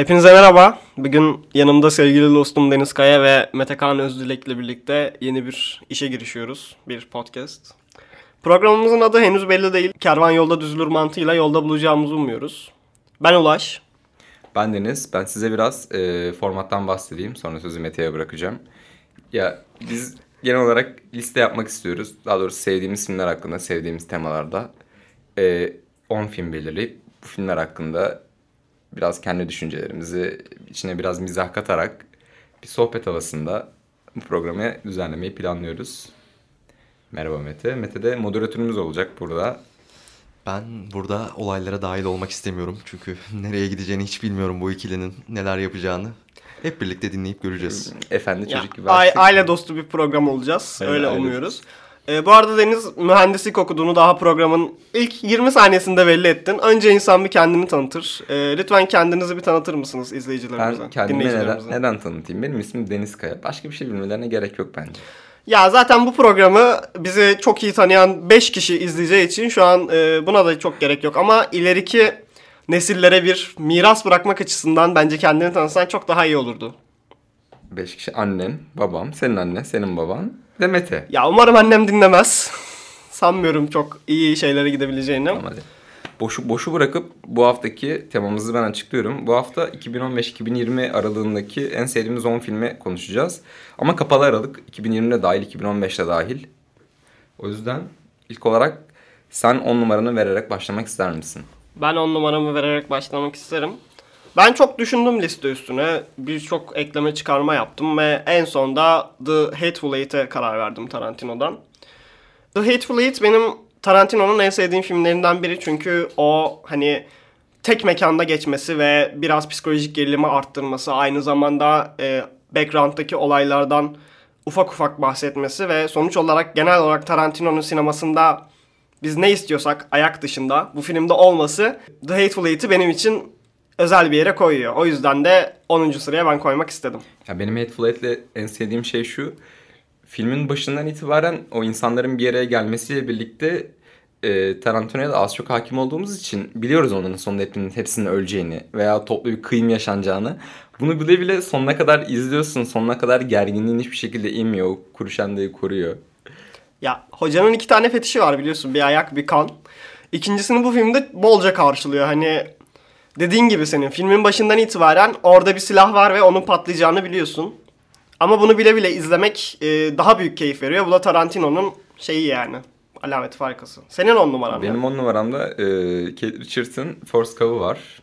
Hepinize merhaba. Bugün yanımda sevgili dostum Deniz Kaya ve Mete Kaan Özdilek'le birlikte yeni bir işe girişiyoruz. Bir podcast. Programımızın adı henüz belli değil. Kervan yolda düzülür mantığıyla yolda bulacağımızı umuyoruz. Ben Ulaş. Ben Deniz. Ben size biraz e, formattan bahsedeyim. Sonra sözü Mete'ye bırakacağım. Ya biz genel olarak liste yapmak istiyoruz. Daha doğrusu sevdiğimiz filmler hakkında, sevdiğimiz temalarda e, 10 film belirleyip bu filmler hakkında biraz kendi düşüncelerimizi içine biraz mizah katarak bir sohbet havasında bu programı düzenlemeyi planlıyoruz. Merhaba Mete. Mete de moderatörümüz olacak burada. Ben burada olaylara dahil olmak istemiyorum. Çünkü nereye gideceğini hiç bilmiyorum bu ikilinin neler yapacağını. Hep birlikte dinleyip göreceğiz. Efendi Ya, çocuk gibi. a- artık. aile dostu bir program olacağız. Öyle, Öyle aile umuyoruz. Ee, bu arada Deniz mühendislik okuduğunu daha programın ilk 20 saniyesinde belli ettin. Önce insan bir kendini tanıtır. Ee, lütfen kendinizi bir tanıtır mısınız izleyicilerimize? Ben kendimi neden, neden tanıtayım? Benim ismim Deniz Kaya. Başka bir şey bilmelerine gerek yok bence. Ya zaten bu programı bizi çok iyi tanıyan 5 kişi izleyeceği için şu an e, buna da çok gerek yok. Ama ileriki nesillere bir miras bırakmak açısından bence kendini tanıtsan çok daha iyi olurdu. Beş kişi annen, babam, senin annen, senin baban ve Mete. Ya umarım annem dinlemez. Sanmıyorum çok iyi şeylere gidebileceğini. Tamam hadi. Boşu, boşu bırakıp bu haftaki temamızı ben açıklıyorum. Bu hafta 2015-2020 aralığındaki en sevdiğimiz 10 filmi konuşacağız. Ama kapalı aralık 2020'de dahil, 2015'te dahil. O yüzden ilk olarak sen 10 numaranı vererek başlamak ister misin? Ben on numaramı vererek başlamak isterim. Ben çok düşündüm liste üstüne. Birçok ekleme çıkarma yaptım ve en sonda The Hateful Eight'e karar verdim Tarantino'dan. The Hateful Eight benim Tarantino'nun en sevdiğim filmlerinden biri çünkü o hani tek mekanda geçmesi ve biraz psikolojik gerilimi arttırması aynı zamanda e, background'daki olaylardan ufak ufak bahsetmesi ve sonuç olarak genel olarak Tarantino'nun sinemasında biz ne istiyorsak ayak dışında bu filmde olması The Hateful Eight'i benim için özel bir yere koyuyor. O yüzden de 10. sıraya ben koymak istedim. Ya benim Hateful Eight'le en sevdiğim şey şu. Filmin başından itibaren o insanların bir araya gelmesiyle birlikte e, Tarantino'ya da az çok hakim olduğumuz için biliyoruz onların sonunda hepsinin, hepsinin öleceğini veya toplu bir kıyım yaşanacağını. Bunu bile bile sonuna kadar izliyorsun. Sonuna kadar gerginliğin hiçbir şekilde inmiyor. O kuruşandayı koruyor. Ya hocanın iki tane fetişi var biliyorsun. Bir ayak bir kan. İkincisini bu filmde bolca karşılıyor. Hani dediğin gibi senin filmin başından itibaren orada bir silah var ve onun patlayacağını biliyorsun. Ama bunu bile bile izlemek e, daha büyük keyif veriyor. Bu da Tarantino'nun şeyi yani. Alamet farkası. Senin on numaran. Benim ne? on numaramda e, Kate Force Cov'u var.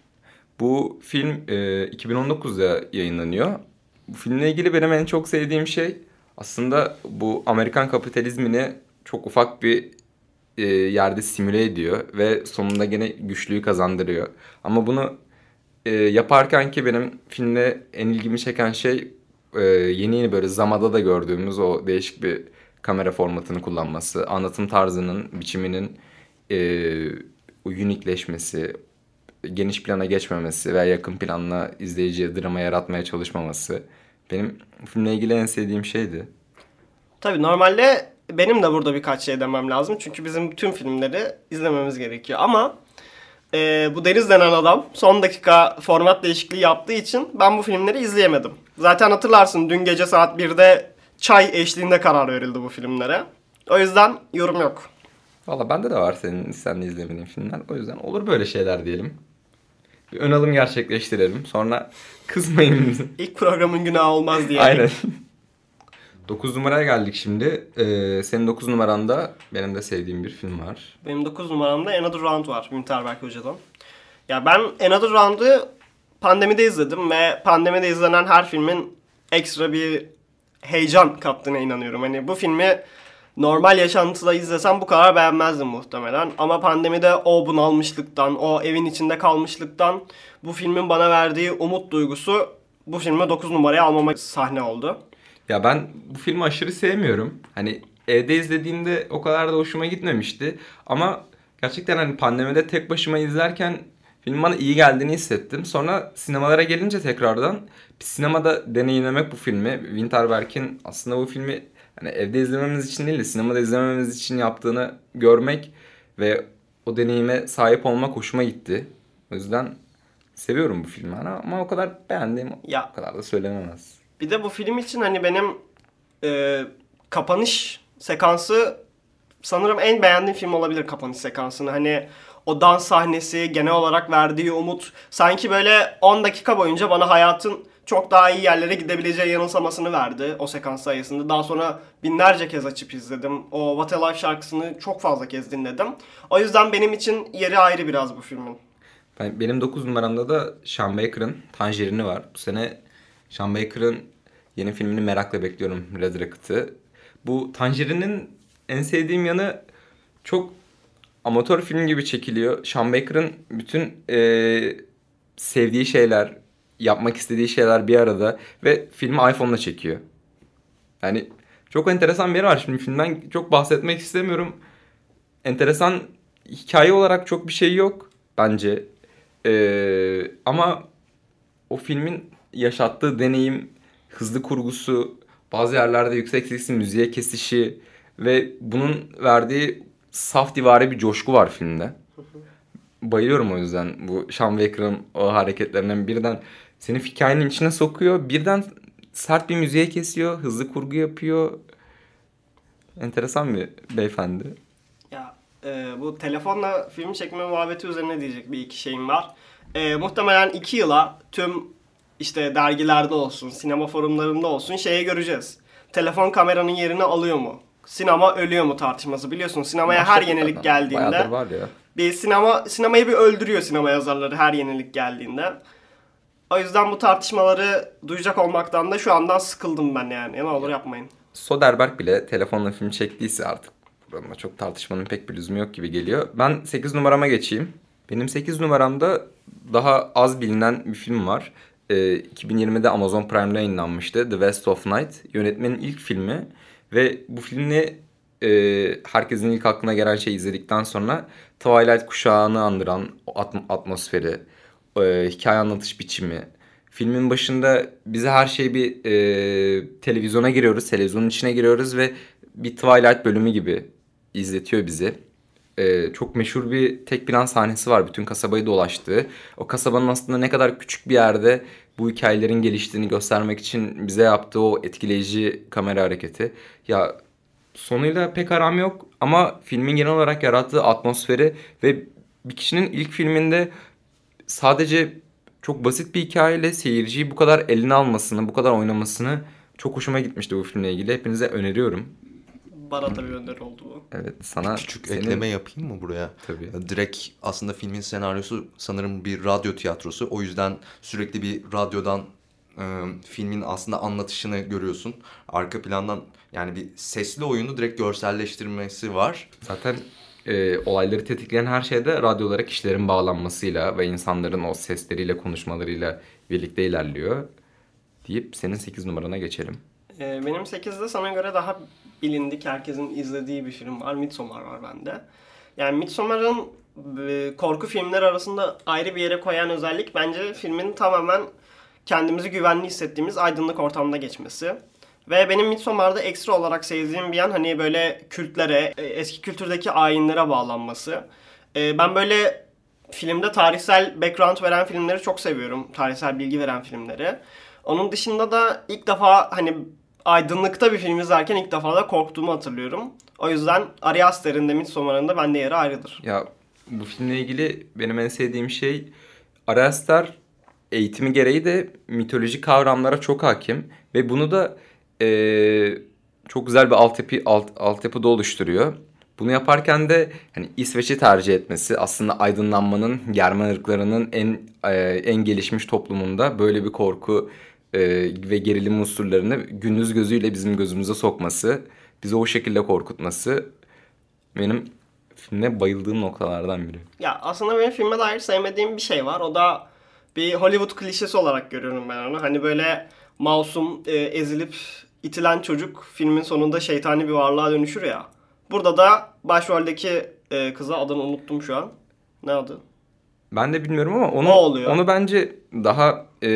Bu film e, 2019'da yayınlanıyor. Bu filmle ilgili benim en çok sevdiğim şey aslında bu Amerikan kapitalizmini çok ufak bir e, yerde simüle ediyor ve sonunda gene güçlüğü kazandırıyor. Ama bunu e, yaparken ki benim filmde en ilgimi çeken şey e, yeni yeni böyle zamada da gördüğümüz o değişik bir kamera formatını kullanması, anlatım tarzının, biçiminin e, unikleşmesi, geniş plana geçmemesi veya yakın planla izleyiciye drama yaratmaya çalışmaması benim filmle ilgili en sevdiğim şeydi. Tabii normalde benim de burada birkaç şey demem lazım. Çünkü bizim tüm filmleri izlememiz gerekiyor. Ama e, bu Deniz denen adam son dakika format değişikliği yaptığı için ben bu filmleri izleyemedim. Zaten hatırlarsın dün gece saat 1'de çay eşliğinde karar verildi bu filmlere. O yüzden yorum yok. Valla bende de var senin seninle izlemediğin filmler. O yüzden olur böyle şeyler diyelim. Bir ön alım gerçekleştirelim. Sonra kızmayın. İlk programın günahı olmaz diye. Aynen. 9 numaraya geldik şimdi. Ee, senin 9 numaranda benim de sevdiğim bir film var. Benim 9 numaramda Another Round var Winterberg Hoca'dan. Ya ben Another Round'ı pandemide izledim ve pandemide izlenen her filmin ekstra bir heyecan kattığına inanıyorum. Hani bu filmi normal yaşantıda izlesem bu kadar beğenmezdim muhtemelen. Ama pandemide o bunalmışlıktan, o evin içinde kalmışlıktan bu filmin bana verdiği umut duygusu bu filme 9 numaraya almama sahne oldu. Ya ben bu filmi aşırı sevmiyorum. Hani evde izlediğimde o kadar da hoşuma gitmemişti. Ama gerçekten hani pandemide tek başıma izlerken film bana iyi geldiğini hissettim. Sonra sinemalara gelince tekrardan bir sinemada deneyimlemek bu filmi. Winterberg'in aslında bu filmi hani evde izlememiz için değil de sinemada izlememiz için yaptığını görmek ve o deneyime sahip olmak hoşuma gitti. O yüzden seviyorum bu filmi ama o kadar beğendiğim Ya. o kadar da söylenemez. Bir de bu film için hani benim e, kapanış sekansı sanırım en beğendiğim film olabilir kapanış sekansını. Hani o dans sahnesi, genel olarak verdiği umut. Sanki böyle 10 dakika boyunca bana hayatın çok daha iyi yerlere gidebileceği yanılsamasını verdi o sekans sayesinde. Daha sonra binlerce kez açıp izledim. O What a Life şarkısını çok fazla kez dinledim. O yüzden benim için yeri ayrı biraz bu filmin. Ben, benim 9 numaramda da Sean Baker'ın Tangerini var. Bu sene Sean Baker'ın yeni filmini merakla bekliyorum Red Rocket'ı. Bu Tangerine'in en sevdiğim yanı çok amatör film gibi çekiliyor. Sean Baker'ın bütün eee, sevdiği şeyler, yapmak istediği şeyler bir arada ve filmi iPhone'la çekiyor. Yani çok enteresan bir yer var. Şimdi filmden çok bahsetmek istemiyorum. Enteresan hikaye olarak çok bir şey yok bence. Ee, ama o filmin yaşattığı deneyim, hızlı kurgusu, bazı yerlerde yüksek sesli müziğe kesişi ve bunun verdiği saf divari bir coşku var filmde. Bayılıyorum o yüzden bu Sean Baker'ın o hareketlerinden birden seni hikayenin içine sokuyor. Birden sert bir müziğe kesiyor, hızlı kurgu yapıyor. Enteresan bir beyefendi. Ya e, bu telefonla film çekme muhabbeti üzerine diyecek bir iki şeyim var. E, muhtemelen iki yıla tüm işte dergilerde olsun, sinema forumlarında olsun şeyi göreceğiz. Telefon kameranın yerini alıyor mu? Sinema ölüyor mu tartışması biliyorsun. Sinemaya her Başladı yenilik geldiğinde var ya. bir sinema sinemayı bir öldürüyor sinema yazarları her yenilik geldiğinde. O yüzden bu tartışmaları duyacak olmaktan da şu andan sıkıldım ben yani. Ne olur yapmayın. Soderbergh bile telefonla film çektiyse artık da çok tartışmanın pek bir lüzumu yok gibi geliyor. Ben 8 numarama geçeyim. Benim 8 numaramda daha az bilinen bir film var. Ee, 2020'de Amazon Prime'da yayınlanmıştı. The West of Night. Yönetmenin ilk filmi. Ve bu filmle e, herkesin ilk aklına gelen şeyi izledikten sonra Twilight kuşağını andıran atmosferi, e, hikaye anlatış biçimi, Filmin başında bize her şey bir e, televizyona giriyoruz, televizyonun içine giriyoruz ve bir Twilight bölümü gibi izletiyor bizi. E, çok meşhur bir tek plan sahnesi var bütün kasabayı dolaştığı. O kasabanın aslında ne kadar küçük bir yerde bu hikayelerin geliştiğini göstermek için bize yaptığı o etkileyici kamera hareketi. Ya sonuyla pek aram yok ama filmin genel olarak yarattığı atmosferi ve bir kişinin ilk filminde sadece çok basit bir hikayeyle seyirciyi bu kadar eline almasını, bu kadar oynamasını çok hoşuma gitmişti bu filmle ilgili. Hepinize öneriyorum. Bana tabii öneri oldu bu. Evet sana Küçük senin- ekleme yapayım mı buraya? Tabii. Direkt aslında filmin senaryosu sanırım bir radyo tiyatrosu. O yüzden sürekli bir radyodan e, filmin aslında anlatışını görüyorsun. Arka plandan yani bir sesli oyunu direkt görselleştirmesi var. Zaten e, olayları tetikleyen her şeyde radyolara kişilerin bağlanmasıyla ve insanların o sesleriyle konuşmalarıyla birlikte ilerliyor. Deyip senin 8 numarana geçelim. Benim 8'de sana göre daha bilindik, herkesin izlediği bir film var. Midsommar var bende. Yani Midsommar'ın e, korku filmleri arasında ayrı bir yere koyan özellik bence filmin tamamen kendimizi güvenli hissettiğimiz aydınlık ortamda geçmesi. Ve benim Midsommar'da ekstra olarak sevdiğim bir yan hani böyle kültlere, e, eski kültürdeki ayinlere bağlanması. E, Ben böyle filmde tarihsel background veren filmleri çok seviyorum. Tarihsel bilgi veren filmleri. Onun dışında da ilk defa hani aydınlıkta bir film izlerken ilk defa da korktuğumu hatırlıyorum. O yüzden Ari Aster'in de Midsommar'ın bende yeri ayrıdır. Ya bu filmle ilgili benim en sevdiğim şey Ari Aster eğitimi gereği de mitolojik kavramlara çok hakim ve bunu da eee, çok güzel bir altyapı alt, altyapıda oluşturuyor. Bunu yaparken de hani İsveç'i tercih etmesi aslında aydınlanmanın Germen ırklarının en eee, en gelişmiş toplumunda böyle bir korku eee, ve gerilim unsurlarını gündüz gözüyle bizim gözümüze sokması, bizi o şekilde korkutması benim filme bayıldığım noktalardan biri. Ya aslında benim filme dair sevmediğim bir şey var. O da bir Hollywood klişesi olarak görüyorum ben onu. Hani böyle masum, e, ezilip itilen çocuk filmin sonunda şeytani bir varlığa dönüşür ya. Burada da başroldeki e, kıza adını unuttum şu an. Ne adı? Ben de bilmiyorum ama onu onu bence daha e,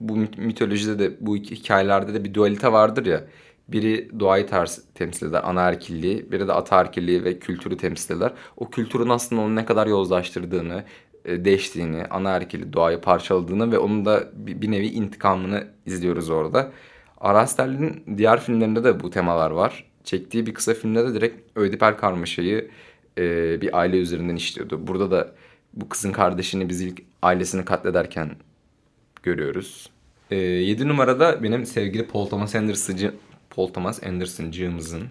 bu mit- mitolojide de bu hikayelerde de bir dualite vardır ya. Biri doğayı ters, temsil eder, anaerkilliği, biri de ataerkilliği ve kültürü temsil eder. O kültürün aslında onu ne kadar yozlaştırdığını, e, değiştiğini, ana erkeli doğayı parçaladığını ve onun da bir, nevi intikamını izliyoruz orada. Araster'in diğer filmlerinde de bu temalar var. Çektiği bir kısa filmde de direkt Ödipal karmaşayı e, bir aile üzerinden işliyordu. Burada da bu kızın kardeşini biz ilk ailesini katlederken görüyoruz. E, 7 numarada benim sevgili Paul Thomas Anderson'cı Paul Thomas Anderson'cığımızın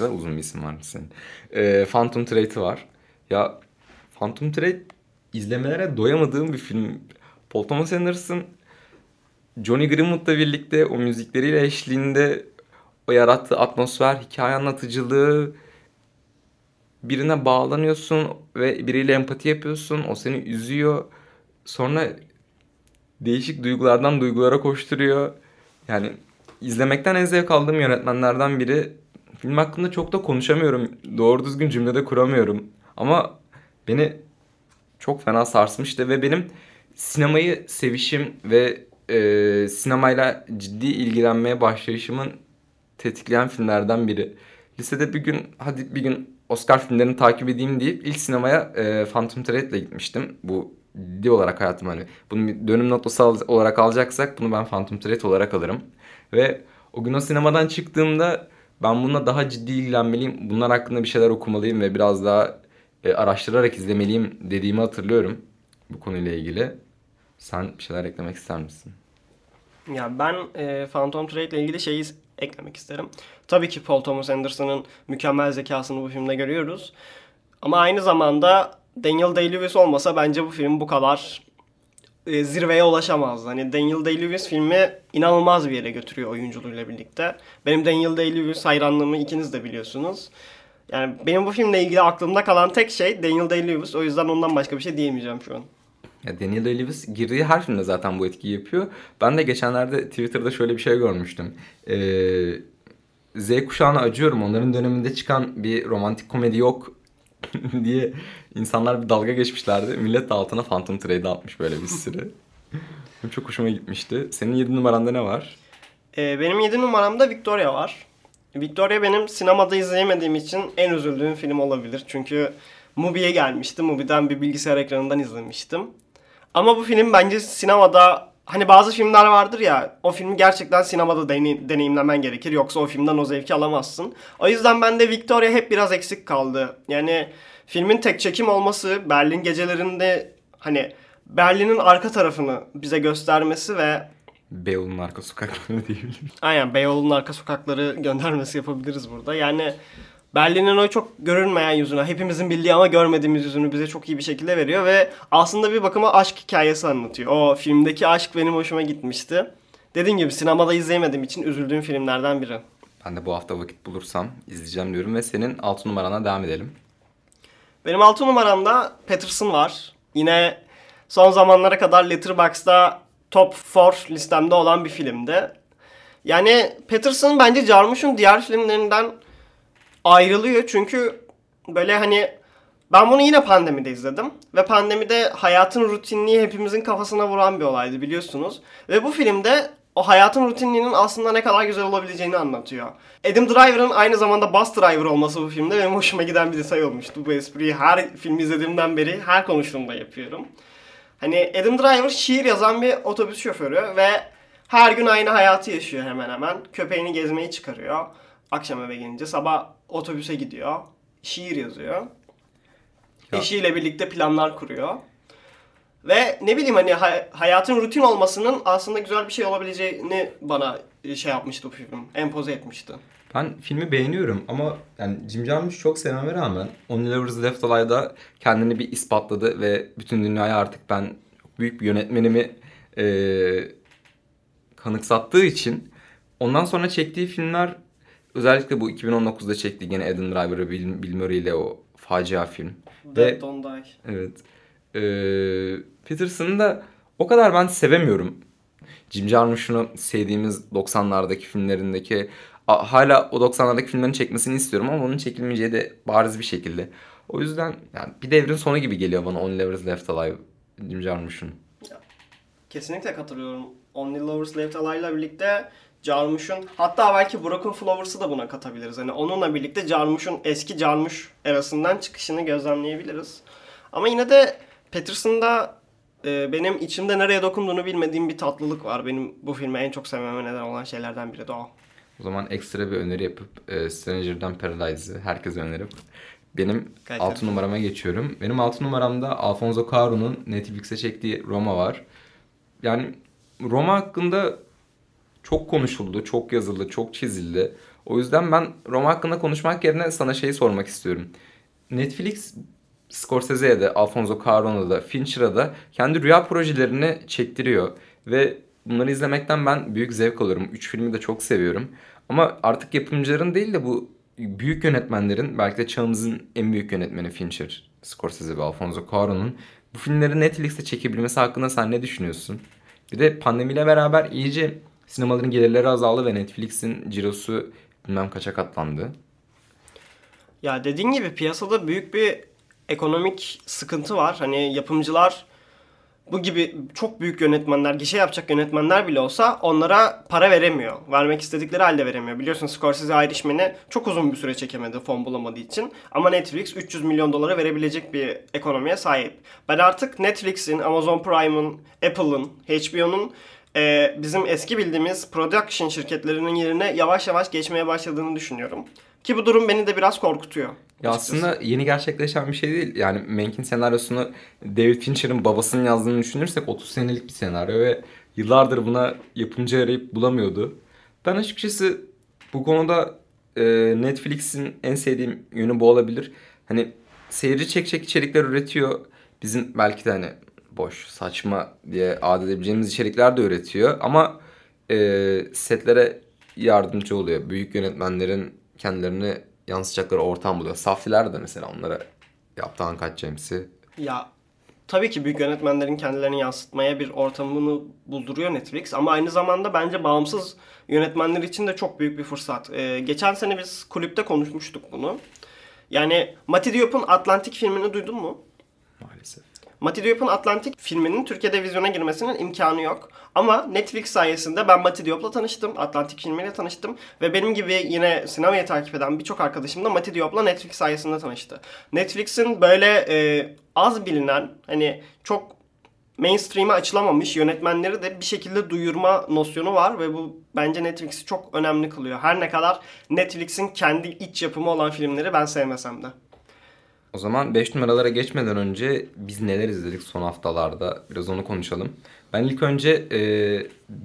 ne uzun bir isim var senin. E, Phantom Thread'i var. Ya Phantom Thread izlemelere doyamadığım bir film. Paul Thomas Anderson Johnny Greenwood'la birlikte o müzikleriyle eşliğinde o yarattığı atmosfer, hikaye anlatıcılığı birine bağlanıyorsun ve biriyle empati yapıyorsun. O seni üzüyor. Sonra değişik duygulardan duygulara koşturuyor. Yani izlemekten en zevk aldığım yönetmenlerden biri. Film hakkında çok da konuşamıyorum. Doğru düzgün cümlede kuramıyorum. Ama beni çok fena sarsmıştı ve benim sinemayı sevişim ve e, sinemayla ciddi ilgilenmeye başlayışımın tetikleyen filmlerden biri. Lisede bir gün hadi bir gün Oscar filmlerini takip edeyim deyip ilk sinemaya e, Phantom Thread'le gitmiştim. Bu ciddi olarak hayatım hani bunu bir dönüm noktası olarak alacaksak bunu ben Phantom Thread olarak alırım. Ve o gün o sinemadan çıktığımda ben bununla daha ciddi ilgilenmeliyim. Bunlar hakkında bir şeyler okumalıyım ve biraz daha e, araştırarak izlemeliyim dediğimi hatırlıyorum bu konuyla ilgili. Sen bir şeyler eklemek ister misin? Ya ben e, Phantom Thread ile ilgili şeyi eklemek isterim. Tabii ki Paul Thomas Anderson'ın mükemmel zekasını bu filmde görüyoruz. Ama aynı zamanda Daniel Day-Lewis olmasa bence bu film bu kadar e, zirveye ulaşamazdı. Hani Daniel Day-Lewis filmi inanılmaz bir yere götürüyor oyunculuğuyla birlikte. Benim Daniel Day-Lewis hayranlığımı ikiniz de biliyorsunuz. Yani benim bu filmle ilgili aklımda kalan tek şey Daniel Day-Lewis. O yüzden ondan başka bir şey diyemeyeceğim şu an. Ya Daniel Day-Lewis girdiği her filmde zaten bu etkiyi yapıyor. Ben de geçenlerde Twitter'da şöyle bir şey görmüştüm. Ee, Z kuşağına acıyorum. Onların döneminde çıkan bir romantik komedi yok diye insanlar bir dalga geçmişlerdi. Millet de altına Phantom Thread'i atmış böyle bir sürü. Çok hoşuma gitmişti. Senin 7 numaranda ne var? Ee, benim 7 numaramda Victoria var. Victoria benim sinemada izleyemediğim için en üzüldüğüm film olabilir. Çünkü Mubi'ye gelmişti. Mubi'den bir bilgisayar ekranından izlemiştim. Ama bu film bence sinemada hani bazı filmler vardır ya o filmi gerçekten sinemada deney- deneyimlemen gerekir. Yoksa o filmden o zevki alamazsın. O yüzden bende Victoria hep biraz eksik kaldı. Yani filmin tek çekim olması Berlin gecelerinde hani Berlin'in arka tarafını bize göstermesi ve Beyoğlu'nun arka sokakları diyebilirim. Aynen Beyoğlu'nun arka sokakları göndermesi yapabiliriz burada. Yani Berlin'in o çok görünmeyen yüzünü, hepimizin bildiği ama görmediğimiz yüzünü bize çok iyi bir şekilde veriyor ve aslında bir bakıma aşk hikayesi anlatıyor. O filmdeki aşk benim hoşuma gitmişti. Dediğim gibi sinemada izleyemediğim için üzüldüğüm filmlerden biri. Ben de bu hafta vakit bulursam izleyeceğim diyorum ve senin 6 numarana devam edelim. Benim 6 numaramda Patterson var. Yine son zamanlara kadar Letterboxd'da top 4 listemde olan bir filmdi. Yani Patterson bence Jarmusch'un diğer filmlerinden ayrılıyor çünkü böyle hani ben bunu yine pandemide izledim ve pandemide hayatın rutinliği hepimizin kafasına vuran bir olaydı biliyorsunuz. Ve bu filmde o hayatın rutinliğinin aslında ne kadar güzel olabileceğini anlatıyor. Adam Driver'ın aynı zamanda bus driver olması bu filmde benim hoşuma giden bir detay olmuştu. Bu espriyi her film izlediğimden beri her konuştuğumda yapıyorum. Hani Adam Driver şiir yazan bir otobüs şoförü ve her gün aynı hayatı yaşıyor hemen hemen. Köpeğini gezmeyi çıkarıyor. Akşam eve gelince sabah otobüse gidiyor. Şiir yazıyor. Ya- Eşiyle birlikte planlar kuruyor. Ve ne bileyim hani hay- hayatın rutin olmasının aslında güzel bir şey olabileceğini bana e, şey yapmıştı bu film. Empoze etmişti. Ben filmi beğeniyorum ama yani Jim Jarmusch çok sevmeme rağmen Only Lovers Left Alive'da kendini bir ispatladı ve bütün dünyaya artık ben büyük bir yönetmenimi eee kanıksattığı için ondan sonra çektiği filmler özellikle bu 2019'da çektiği gene Adam Driver'ı Bill, Bill Murray ile o facia film. Dead Ve Don't Die. Evet. Ee, Peterson'ı da o kadar ben sevemiyorum. Jim Jarmusch'unu sevdiğimiz 90'lardaki filmlerindeki hala o 90'lardaki filmlerin çekmesini istiyorum ama onun çekilmeyeceği de bariz bir şekilde. O yüzden yani bir devrin sonu gibi geliyor bana Only Lovers Left Alive Jim Jarmusch'un. Kesinlikle katılıyorum. Only Lovers Left Alive'la birlikte Jarmusch'un hatta belki Broken Flowers'ı da buna katabiliriz. Hani onunla birlikte Jarmusch'un eski Jarmusch erasından çıkışını gözlemleyebiliriz. Ama yine de Patterson'da e, benim içimde nereye dokunduğunu bilmediğim bir tatlılık var. Benim bu filmi en çok sevmeme neden olan şeylerden biri de o. O zaman ekstra bir öneri yapıp e, Stranger'dan Paradise'ı herkese önerip benim Gayet 6 güzel. numarama geçiyorum. Benim 6 numaramda Alfonso Cuarón'un Netflix'e çektiği Roma var. Yani Roma hakkında çok konuşuldu, çok yazıldı, çok çizildi. O yüzden ben Roma hakkında konuşmak yerine sana şeyi sormak istiyorum. Netflix Scorsese'ye de, Alfonso Cuarón'a da, Fincher'a da kendi rüya projelerini çektiriyor. Ve bunları izlemekten ben büyük zevk alıyorum. Üç filmi de çok seviyorum. Ama artık yapımcıların değil de bu büyük yönetmenlerin, belki de çağımızın en büyük yönetmeni Fincher, Scorsese ve Alfonso Cuarón'un bu filmleri Netflix'te çekebilmesi hakkında sen ne düşünüyorsun? Bir de pandemiyle beraber iyice sinemaların gelirleri azaldı ve Netflix'in cirosu bilmem kaça katlandı. Ya dediğin gibi piyasada büyük bir ekonomik sıkıntı var. Hani yapımcılar bu gibi çok büyük yönetmenler, gişe yapacak yönetmenler bile olsa onlara para veremiyor. Vermek istedikleri halde veremiyor. Biliyorsun Scorsese Irishman'i çok uzun bir süre çekemedi fon bulamadığı için. Ama Netflix 300 milyon dolara verebilecek bir ekonomiye sahip. Ben artık Netflix'in, Amazon Prime'ın, Apple'ın, HBO'nun e, bizim eski bildiğimiz production şirketlerinin yerine yavaş yavaş geçmeye başladığını düşünüyorum. Ki bu durum beni de biraz korkutuyor. Ya açıkçası. aslında yeni gerçekleşen bir şey değil. Yani Mank'in senaryosunu David Fincher'ın babasının yazdığını düşünürsek 30 senelik bir senaryo ve yıllardır buna yapımcı arayıp bulamıyordu. Ben açıkçası bu konuda e, Netflix'in en sevdiğim yönü bu olabilir. Hani seyirci çekecek içerikler üretiyor. Bizim belki de hani boş, saçma diye ad edebileceğimiz içerikler de üretiyor. Ama e, setlere yardımcı oluyor. Büyük yönetmenlerin kendilerini yansıtacakları ortam buluyor. Saftiler de mesela onlara yaptı Uncut James'i. Ya tabii ki büyük yönetmenlerin kendilerini yansıtmaya bir ortamını bulduruyor Netflix ama aynı zamanda bence bağımsız yönetmenler için de çok büyük bir fırsat. Ee, geçen sene biz kulüpte konuşmuştuk bunu. Yani Mati Diop'un Atlantik filmini duydun mu? Maalesef. Mati Diop'un Atlantik filminin Türkiye'de vizyona girmesinin imkanı yok. Ama Netflix sayesinde ben Mati Diop'la tanıştım. Atlantik filmiyle tanıştım. Ve benim gibi yine sinemayı takip eden birçok arkadaşım da Mati Diop'la Netflix sayesinde tanıştı. Netflix'in böyle e, az bilinen, hani çok mainstream'e açılamamış yönetmenleri de bir şekilde duyurma nosyonu var ve bu bence Netflix'i çok önemli kılıyor. Her ne kadar Netflix'in kendi iç yapımı olan filmleri ben sevmesem de. O zaman 5 numaralara geçmeden önce biz neler izledik son haftalarda biraz onu konuşalım. Ben ilk önce e,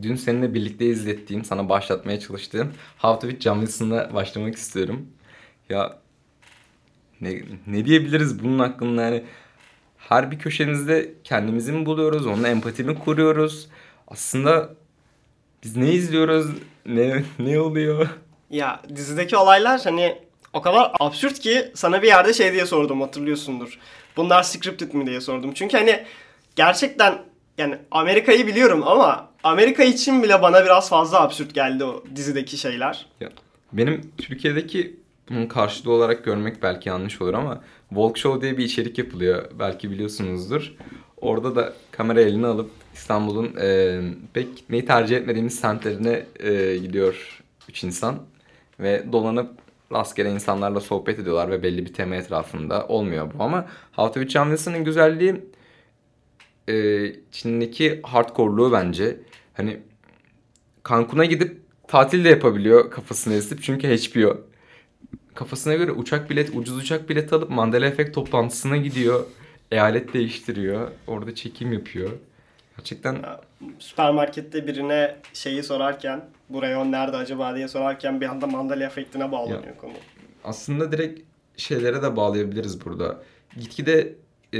dün seninle birlikte izlettiğim, sana başlatmaya çalıştığım How to Beat John başlamak istiyorum. Ya ne, ne diyebiliriz bunun hakkında yani her bir köşemizde kendimizi mi buluyoruz, onunla empati mi kuruyoruz? Aslında biz ne izliyoruz, ne, ne oluyor? Ya dizideki olaylar hani o kadar absürt ki sana bir yerde şey diye sordum hatırlıyorsundur. Bunlar scripted mi diye sordum. Çünkü hani gerçekten yani Amerika'yı biliyorum ama Amerika için bile bana biraz fazla absürt geldi o dizideki şeyler. Ya, benim Türkiye'deki bunun karşılığı olarak görmek belki yanlış olur ama Walk Show diye bir içerik yapılıyor. Belki biliyorsunuzdur. Orada da kamera eline alıp İstanbul'un e, pek gitmeyi tercih etmediğimiz semtlerine e, gidiyor üç insan. Ve dolanıp rastgele insanlarla sohbet ediyorlar ve belli bir tema etrafında olmuyor bu. Ama How to Wilson'ın güzelliği e, Çin'deki hardcore'luğu bence. Hani Cancun'a gidip tatil de yapabiliyor kafasını esip çünkü HBO. Kafasına göre uçak bilet, ucuz uçak bileti alıp Mandela Efekt toplantısına gidiyor. Eyalet değiştiriyor. Orada çekim yapıyor. Gerçekten Süpermarkette birine şeyi sorarken bu reyon nerede acaba diye sorarken bir anda Mandalya efektine bağlanıyor konu. aslında direkt şeylere de bağlayabiliriz burada. Gitgide e,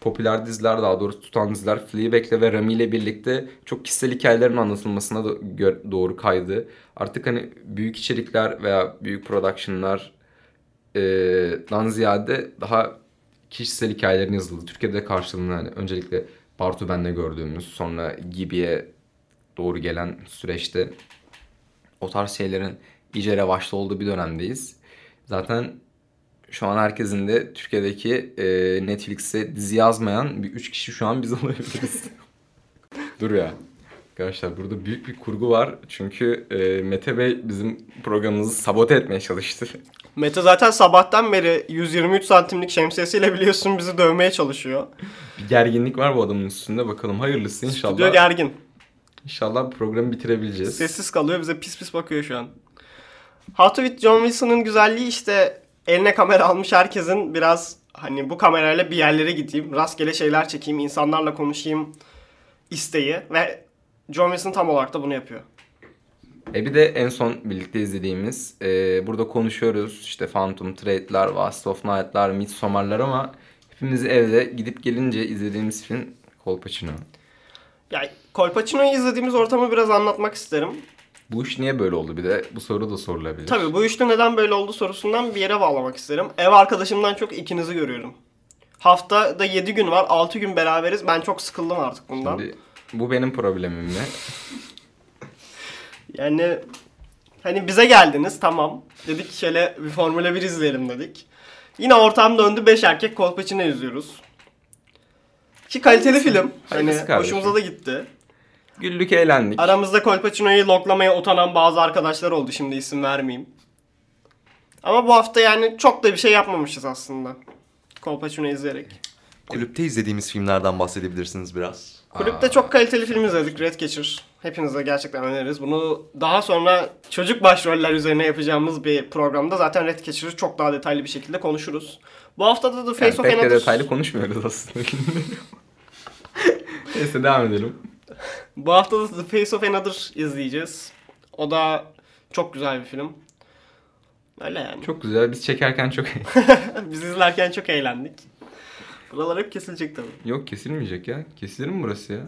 popüler diziler daha doğrusu tutan diziler Fleabag'le ve Rami ile birlikte çok kişisel hikayelerin anlatılmasına doğru kaydı. Artık hani büyük içerikler veya büyük productionlar e, dan ziyade daha kişisel hikayelerin yazıldığı. Türkiye'de karşılığını hani öncelikle Bartu Ben'le gördüğümüz sonra Gibi'ye doğru gelen süreçte o tarz şeylerin iyice revaçta olduğu bir dönemdeyiz. Zaten şu an herkesin de Türkiye'deki e, Netflix'e dizi yazmayan bir üç kişi şu an biz olabiliriz. Dur ya. Arkadaşlar burada büyük bir kurgu var. Çünkü e, Mete Bey bizim programımızı sabote etmeye çalıştı. Mete zaten sabahtan beri 123 santimlik şemsiyesiyle biliyorsun bizi dövmeye çalışıyor. Bir gerginlik var bu adamın üstünde. Bakalım hayırlısı inşallah. Stüdyo gergin. İnşallah programı bitirebileceğiz. Sessiz kalıyor bize pis pis bakıyor şu an. How to with John Wilson'ın güzelliği işte eline kamera almış herkesin biraz hani bu kamerayla bir yerlere gideyim, rastgele şeyler çekeyim, insanlarla konuşayım isteği ve John Wilson tam olarak da bunu yapıyor. E bir de en son birlikte izlediğimiz e, burada konuşuyoruz işte Phantom Thread'ler, Last of Night'lar, Midsommar'lar ama hepimiz evde gidip gelince izlediğimiz film Kolpaçino. Yani Colpacino'yu izlediğimiz ortamı biraz anlatmak isterim. Bu iş niye böyle oldu bir de bu soru da sorulabilir. Tabii bu üçlü neden böyle oldu sorusundan bir yere bağlamak isterim. Ev arkadaşımdan çok ikinizi görüyorum. Haftada 7 gün var, 6 gün beraberiz. Ben çok sıkıldım artık bundan. Şimdi bu benim problemim mi? Yani hani bize geldiniz tamam. Dedik şöyle bir Formula 1 izleyelim dedik. Yine ortam döndü 5 erkek kolpaçino izliyoruz. Ki kaliteli film. Hani hoşumuza da gitti. Güldük eğlendik. Aramızda kolpaçinoyu loklamaya utanan bazı arkadaşlar oldu şimdi isim vermeyeyim. Ama bu hafta yani çok da bir şey yapmamışız aslında. Kolpaçino izleyerek. Kulüpte izlediğimiz filmlerden bahsedebilirsiniz biraz. Kulüpte çok kaliteli film izledik. Red Catcher. Hepinize gerçekten öneririz. Bunu daha sonra çocuk başroller üzerine yapacağımız bir programda zaten Red Catcher'ı çok daha detaylı bir şekilde konuşuruz. Bu hafta da The Face Yani of pek de Another... detaylı konuşmuyoruz aslında. Neyse devam edelim. Bu hafta da The Face of Another izleyeceğiz. O da çok güzel bir film. Öyle yani. Çok güzel. Biz çekerken çok... Biz izlerken çok eğlendik. Buralar hep kesilecek tabii. Yok kesilmeyecek ya. Kesilir mi burası ya?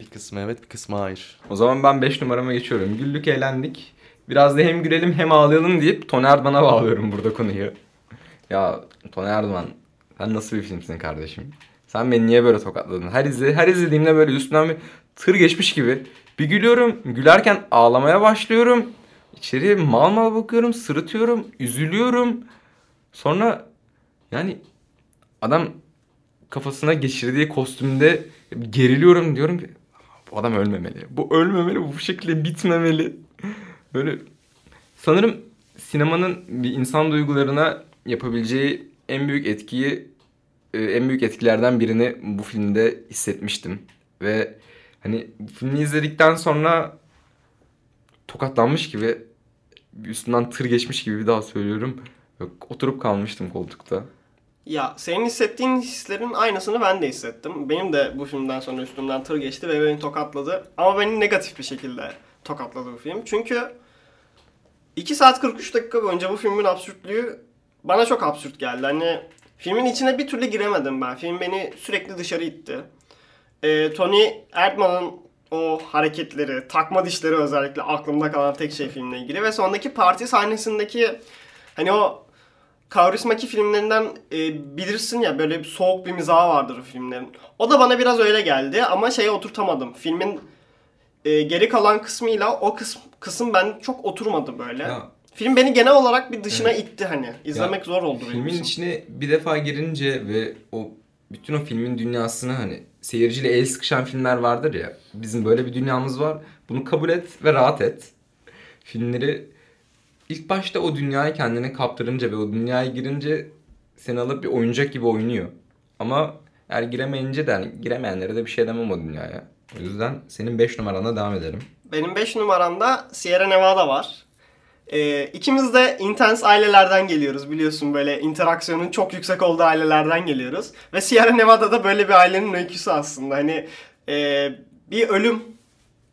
Bir kısmı evet bir kısmı hayır. O zaman ben 5 numarama geçiyorum. Güldük eğlendik. Biraz da hem gülelim hem ağlayalım deyip Tony Erdman'a bağlıyorum burada konuyu. Ya Tony Erdman sen nasıl bir filmsin kardeşim? Sen beni niye böyle tokatladın? Her izle, her izlediğimde böyle üstünden bir tır geçmiş gibi. Bir gülüyorum. Gülerken ağlamaya başlıyorum. İçeri mal mal bakıyorum. Sırıtıyorum. Üzülüyorum. Sonra yani adam kafasına geçirdiği kostümde geriliyorum diyorum ki bu adam ölmemeli. Bu ölmemeli. Bu şekilde bitmemeli. Böyle sanırım sinemanın bir insan duygularına yapabileceği en büyük etkiyi e, en büyük etkilerden birini bu filmde hissetmiştim. Ve hani filmi izledikten sonra tokatlanmış gibi üstünden tır geçmiş gibi bir daha söylüyorum. Oturup kalmıştım koltukta. Ya senin hissettiğin hislerin aynısını ben de hissettim. Benim de bu filmden sonra üstümden tır geçti ve beni tokatladı. Ama beni negatif bir şekilde tokatladı bu film. Çünkü 2 saat 43 dakika boyunca bu filmin absürtlüğü bana çok absürt geldi. Hani filmin içine bir türlü giremedim ben. Film beni sürekli dışarı itti. Ee, Tony Erdmann'ın o hareketleri, takma dişleri özellikle aklımda kalan tek şey filmle ilgili. Ve sondaki parti sahnesindeki hani o Kaurismäki filmlerinden e, bilirsin ya böyle bir soğuk bir mizahı vardır o filmlerin. O da bana biraz öyle geldi ama şeye oturtamadım. Filmin e, geri kalan kısmıyla o kısım, kısım ben çok oturmadı böyle. Ya. Film beni genel olarak bir dışına itti hani. İzlemek Ya, zor oldu benim Filmin için. içine bir defa girince ve o bütün o filmin dünyasını hani seyirciyle el sıkışan filmler vardır ya. Bizim böyle bir dünyamız var. Bunu kabul et ve rahat et. Filmleri ilk başta o dünyayı kendine kaptırınca ve o dünyaya girince seni alıp bir oyuncak gibi oynuyor. Ama eğer giremeyince de giremeyenlere de bir şey demem o dünyaya. O yüzden senin 5 numarana devam edelim. Benim 5 numaramda Sierra Nevada var. Ee, ikimiz de intens ailelerden geliyoruz biliyorsun böyle interaksiyonun çok yüksek olduğu ailelerden geliyoruz. Ve Sierra Nevada'da böyle bir ailenin öyküsü aslında. Hani e, bir ölüm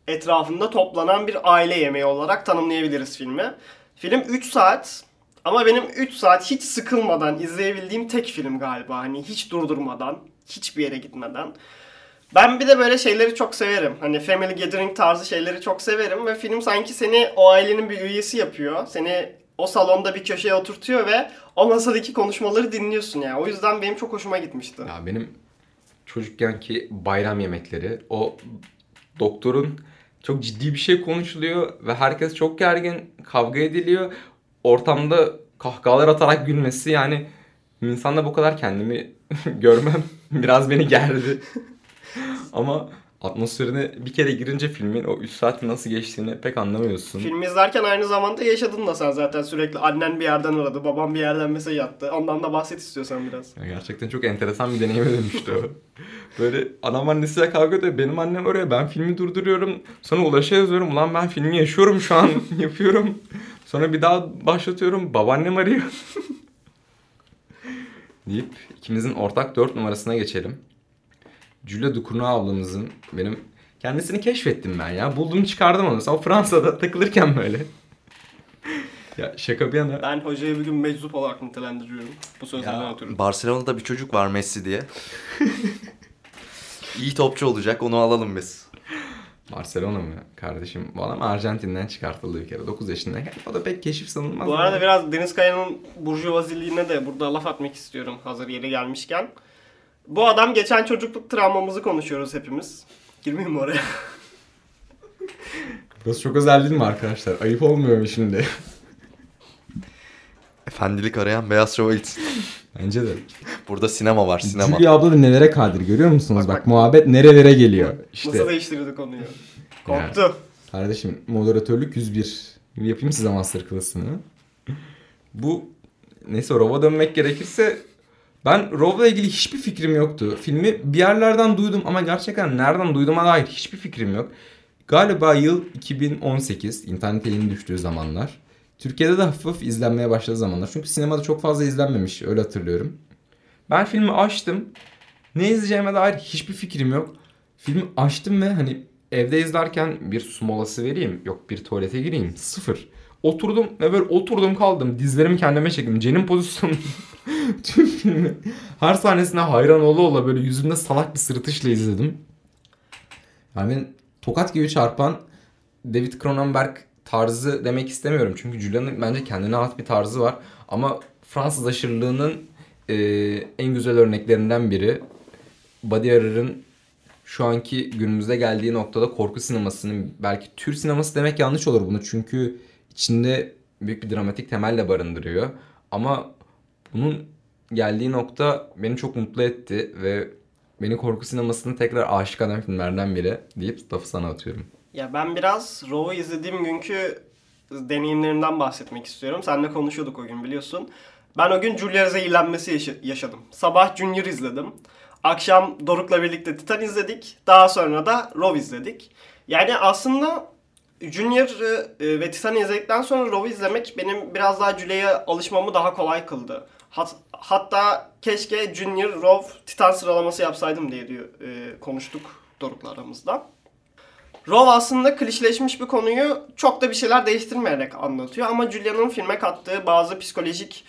etrafında toplanan bir aile yemeği olarak tanımlayabiliriz filmi. Film 3 saat ama benim 3 saat hiç sıkılmadan izleyebildiğim tek film galiba. Hani hiç durdurmadan, hiçbir yere gitmeden. Ben bir de böyle şeyleri çok severim. Hani family gathering tarzı şeyleri çok severim ve film sanki seni o ailenin bir üyesi yapıyor. Seni o salonda bir köşeye oturtuyor ve o masadaki konuşmaları dinliyorsun yani. O yüzden benim çok hoşuma gitmişti. Ya benim çocukkenki bayram yemekleri o doktorun çok ciddi bir şey konuşuluyor ve herkes çok gergin kavga ediliyor. Ortamda kahkahalar atarak gülmesi yani insanda bu kadar kendimi görmem biraz beni gerdi. Ama atmosferine bir kere girince filmin o 3 saati nasıl geçtiğini pek anlamıyorsun. Film izlerken aynı zamanda yaşadın da sen zaten sürekli annen bir yerden aradı, babam bir yerden mesaj attı. Ondan da bahset istiyorsan biraz. Ya gerçekten çok enteresan bir deneyime dönüştü o. Böyle adam annesiyle kavga ediyor. Benim annem oraya ben filmi durduruyorum. Sonra Ulaş'a yazıyorum. Ulan ben filmi yaşıyorum şu an. yapıyorum. Sonra bir daha başlatıyorum. Babaannem arıyor. deyip ikimizin ortak dört numarasına geçelim. Julia Ducournau ablamızın benim kendisini keşfettim ben ya. Buldum çıkardım onu. Sonra Fransa'da takılırken böyle. ya şaka bir yana. Ben hocayı bir gün meczup olarak nitelendiriyorum. Bu sözlerden Ya, ötürü. Barcelona'da bir çocuk var Messi diye. İyi topçu olacak onu alalım biz. Barcelona mı kardeşim? Bu adam Arjantin'den çıkartıldı bir kere 9 yaşındayken. O da pek keşif sanılmaz. Bu arada biraz Deniz Kaya'nın burjuvaziliğine de burada laf atmak istiyorum hazır yeri gelmişken. Bu adam geçen çocukluk travmamızı konuşuyoruz hepimiz. Girmeyeyim mi oraya? Burası çok özel değil mi arkadaşlar? Ayıp olmuyor mu şimdi? Efendilik arayan beyaz şova gitsin. Bence de. Burada sinema var sinema. Julia abla da nelere kadir görüyor musunuz? Bak, Bak, bak. muhabbet nerelere geliyor. Nasıl İşte değiştirdi konuyu? Korktu. kardeşim moderatörlük 101. Şimdi yapayım size masterclass'ını. Bu neyse Rov'a dönmek gerekirse ben Rov'la ilgili hiçbir fikrim yoktu. Filmi bir yerlerden duydum ama gerçekten nereden duyduğuma dair hiçbir fikrim yok. Galiba yıl 2018 internete yeni düştüğü zamanlar. Türkiye'de de hafif izlenmeye başladığı zamanlar. Çünkü sinemada çok fazla izlenmemiş öyle hatırlıyorum. Ben filmi açtım. Ne izleyeceğime dair hiçbir fikrim yok. Filmi açtım ve hani evde izlerken bir su molası vereyim. Yok bir tuvalete gireyim. Sıfır. Oturdum ve böyle oturdum kaldım. Dizlerimi kendime çektim. Cenin pozisyonu. Tüm filmi her sahnesine hayran ola ola böyle yüzümde salak bir sırıtışla izledim. Yani tokat gibi çarpan David Cronenberg tarzı demek istemiyorum. Çünkü Julia'nın bence kendine ait bir tarzı var. Ama Fransız aşırılığının e, en güzel örneklerinden biri. Body Horror'ın şu anki günümüzde geldiği noktada korku sinemasının belki tür sineması demek yanlış olur bunu. Çünkü içinde büyük bir dramatik temel de barındırıyor. Ama bunun geldiği nokta beni çok mutlu etti ve beni korku sinemasına tekrar aşık eden filmlerden biri deyip lafı sana atıyorum. Ya ben biraz Raw'u izlediğim günkü deneyimlerimden bahsetmek istiyorum. Seninle konuşuyorduk o gün biliyorsun. Ben o gün Julia zehirlenmesi yaşa- yaşadım. Sabah Junior izledim. Akşam Doruk'la birlikte Titan izledik. Daha sonra da Raw izledik. Yani aslında Junior e, ve Titan izledikten sonra Raw'u izlemek benim biraz daha Julia'ya alışmamı daha kolay kıldı. Hat- hatta keşke Junior, Raw, Titan sıralaması yapsaydım diye diyor, e, konuştuk Doruk'la aramızda. Raw aslında klişeleşmiş bir konuyu çok da bir şeyler değiştirmeyerek anlatıyor ama Julia'nın filme kattığı bazı psikolojik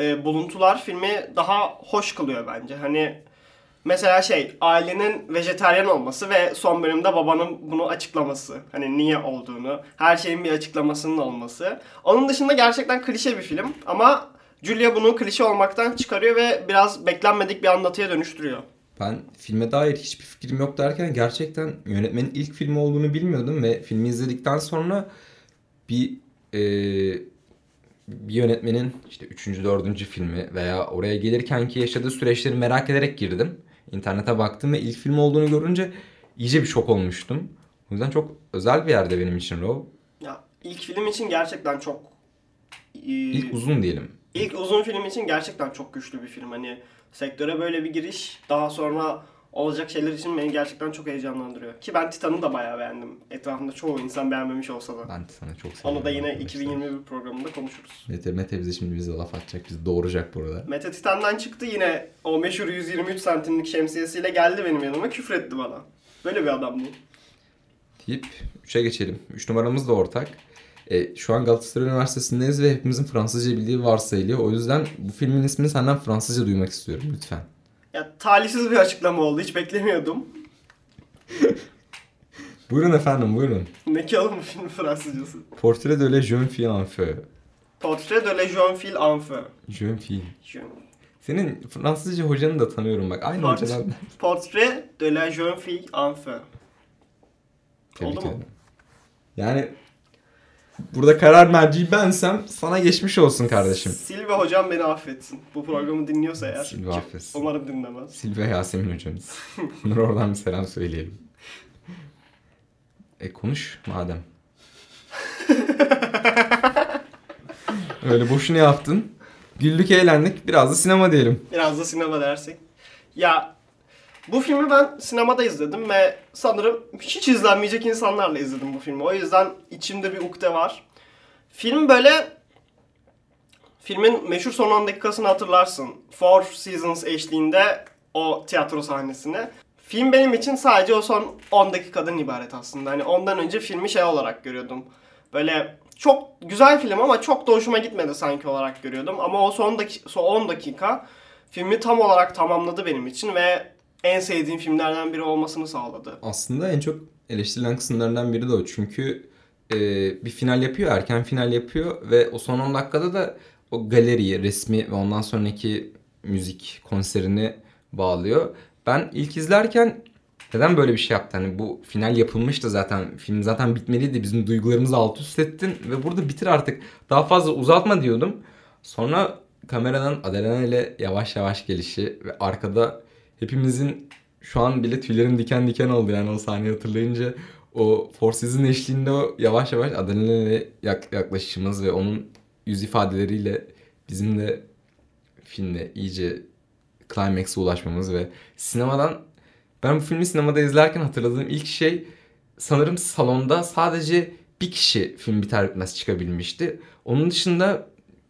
e, buluntular filmi daha hoş kılıyor bence. Hani mesela şey ailenin vejetaryen olması ve son bölümde babanın bunu açıklaması. Hani niye olduğunu, her şeyin bir açıklamasının olması. Onun dışında gerçekten klişe bir film ama Julia bunu klişe olmaktan çıkarıyor ve biraz beklenmedik bir anlatıya dönüştürüyor. Ben filme dair hiçbir fikrim yok derken gerçekten yönetmenin ilk filmi olduğunu bilmiyordum ve filmi izledikten sonra bir e, bir yönetmenin işte 3. 4. filmi veya oraya gelirken ki yaşadığı süreçleri merak ederek girdim. İnternete baktım ve ilk film olduğunu görünce iyice bir şok olmuştum. O yüzden çok özel bir yerde benim için Raw. Ya ilk film için gerçekten çok e, İlk uzun diyelim. İlk uzun film için gerçekten çok güçlü bir film. Hani sektöre böyle bir giriş daha sonra olacak şeyler için beni gerçekten çok heyecanlandırıyor. Ki ben Titan'ı da bayağı beğendim. Etrafımda çoğu insan beğenmemiş olsa da. Ben sana çok seviyorum. Onu da yine arkadaşlar. 2021 programında konuşuruz. Mete, Mete bize şimdi bize laf atacak, bizi doğuracak burada. Mete Titan'dan çıktı yine o meşhur 123 santimlik şemsiyesiyle geldi benim yanıma küfretti bana. Böyle bir adam bu. Deyip 3'e geçelim. 3 numaramız da ortak. E, şu an Galatasaray Üniversitesi'ndeyiz ve hepimizin Fransızca bildiği varsayılıyor. O yüzden bu filmin ismini senden Fransızca duymak istiyorum lütfen. Ya talihsiz bir açıklama oldu. Hiç beklemiyordum. Buyurun efendim buyurun. Ne ki oğlum bu filmin Fransızcası? Portrait de la jeune fille en feu. Portrait de la jeune fille en feu. Jeune fille. Jeune. Senin Fransızca hocanı da tanıyorum bak. Aynı Port- hocadan. Portrait de la jeune fille en feu. Tebrik Oldu mu? Yani burada karar merci bensem sana geçmiş olsun kardeşim. Silve hocam beni affetsin. Bu programı dinliyorsa eğer. Silve affetsin. Umarım dinlemez. Silve Yasemin hocamız. Bunlara oradan bir selam söyleyelim. E konuş madem. Öyle boşuna yaptın. Güldük eğlendik. Biraz da sinema diyelim. Biraz da sinema dersek. Ya bu filmi ben sinemada izledim ve sanırım hiç izlenmeyecek insanlarla izledim bu filmi. O yüzden içimde bir ukde var. Film böyle filmin meşhur son 10 dakikasını hatırlarsın. Four Seasons eşliğinde o tiyatro sahnesini. Film benim için sadece o son 10 dakikadan ibaret aslında. Hani ondan önce filmi şey olarak görüyordum. Böyle çok güzel film ama çok da hoşuma gitmedi sanki olarak görüyordum. Ama o son, daki, son 10 dakika filmi tam olarak tamamladı benim için ve en sevdiğim filmlerden biri olmasını sağladı. Aslında en çok eleştirilen kısımlarından biri de o. Çünkü e, bir final yapıyor, erken final yapıyor ve o son 10 dakikada da o galeriyi, resmi ve ondan sonraki müzik konserini bağlıyor. Ben ilk izlerken neden böyle bir şey yaptı? Hani bu final yapılmıştı zaten. Film zaten bitmeliydi. Bizim duygularımızı alt üst ettin ve burada bitir artık. Daha fazla uzatma diyordum. Sonra kameranın adrenalin yavaş yavaş gelişi ve arkada hepimizin şu an bile tüylerim diken diken oldu yani o sahneyi hatırlayınca o Forces'in eşliğinde o yavaş yavaş adrenaline yak- yaklaşışımız ve onun yüz ifadeleriyle bizim de filmde iyice climax'e ulaşmamız ve sinemadan ben bu filmi sinemada izlerken hatırladığım ilk şey sanırım salonda sadece bir kişi film biter bitmez çıkabilmişti. Onun dışında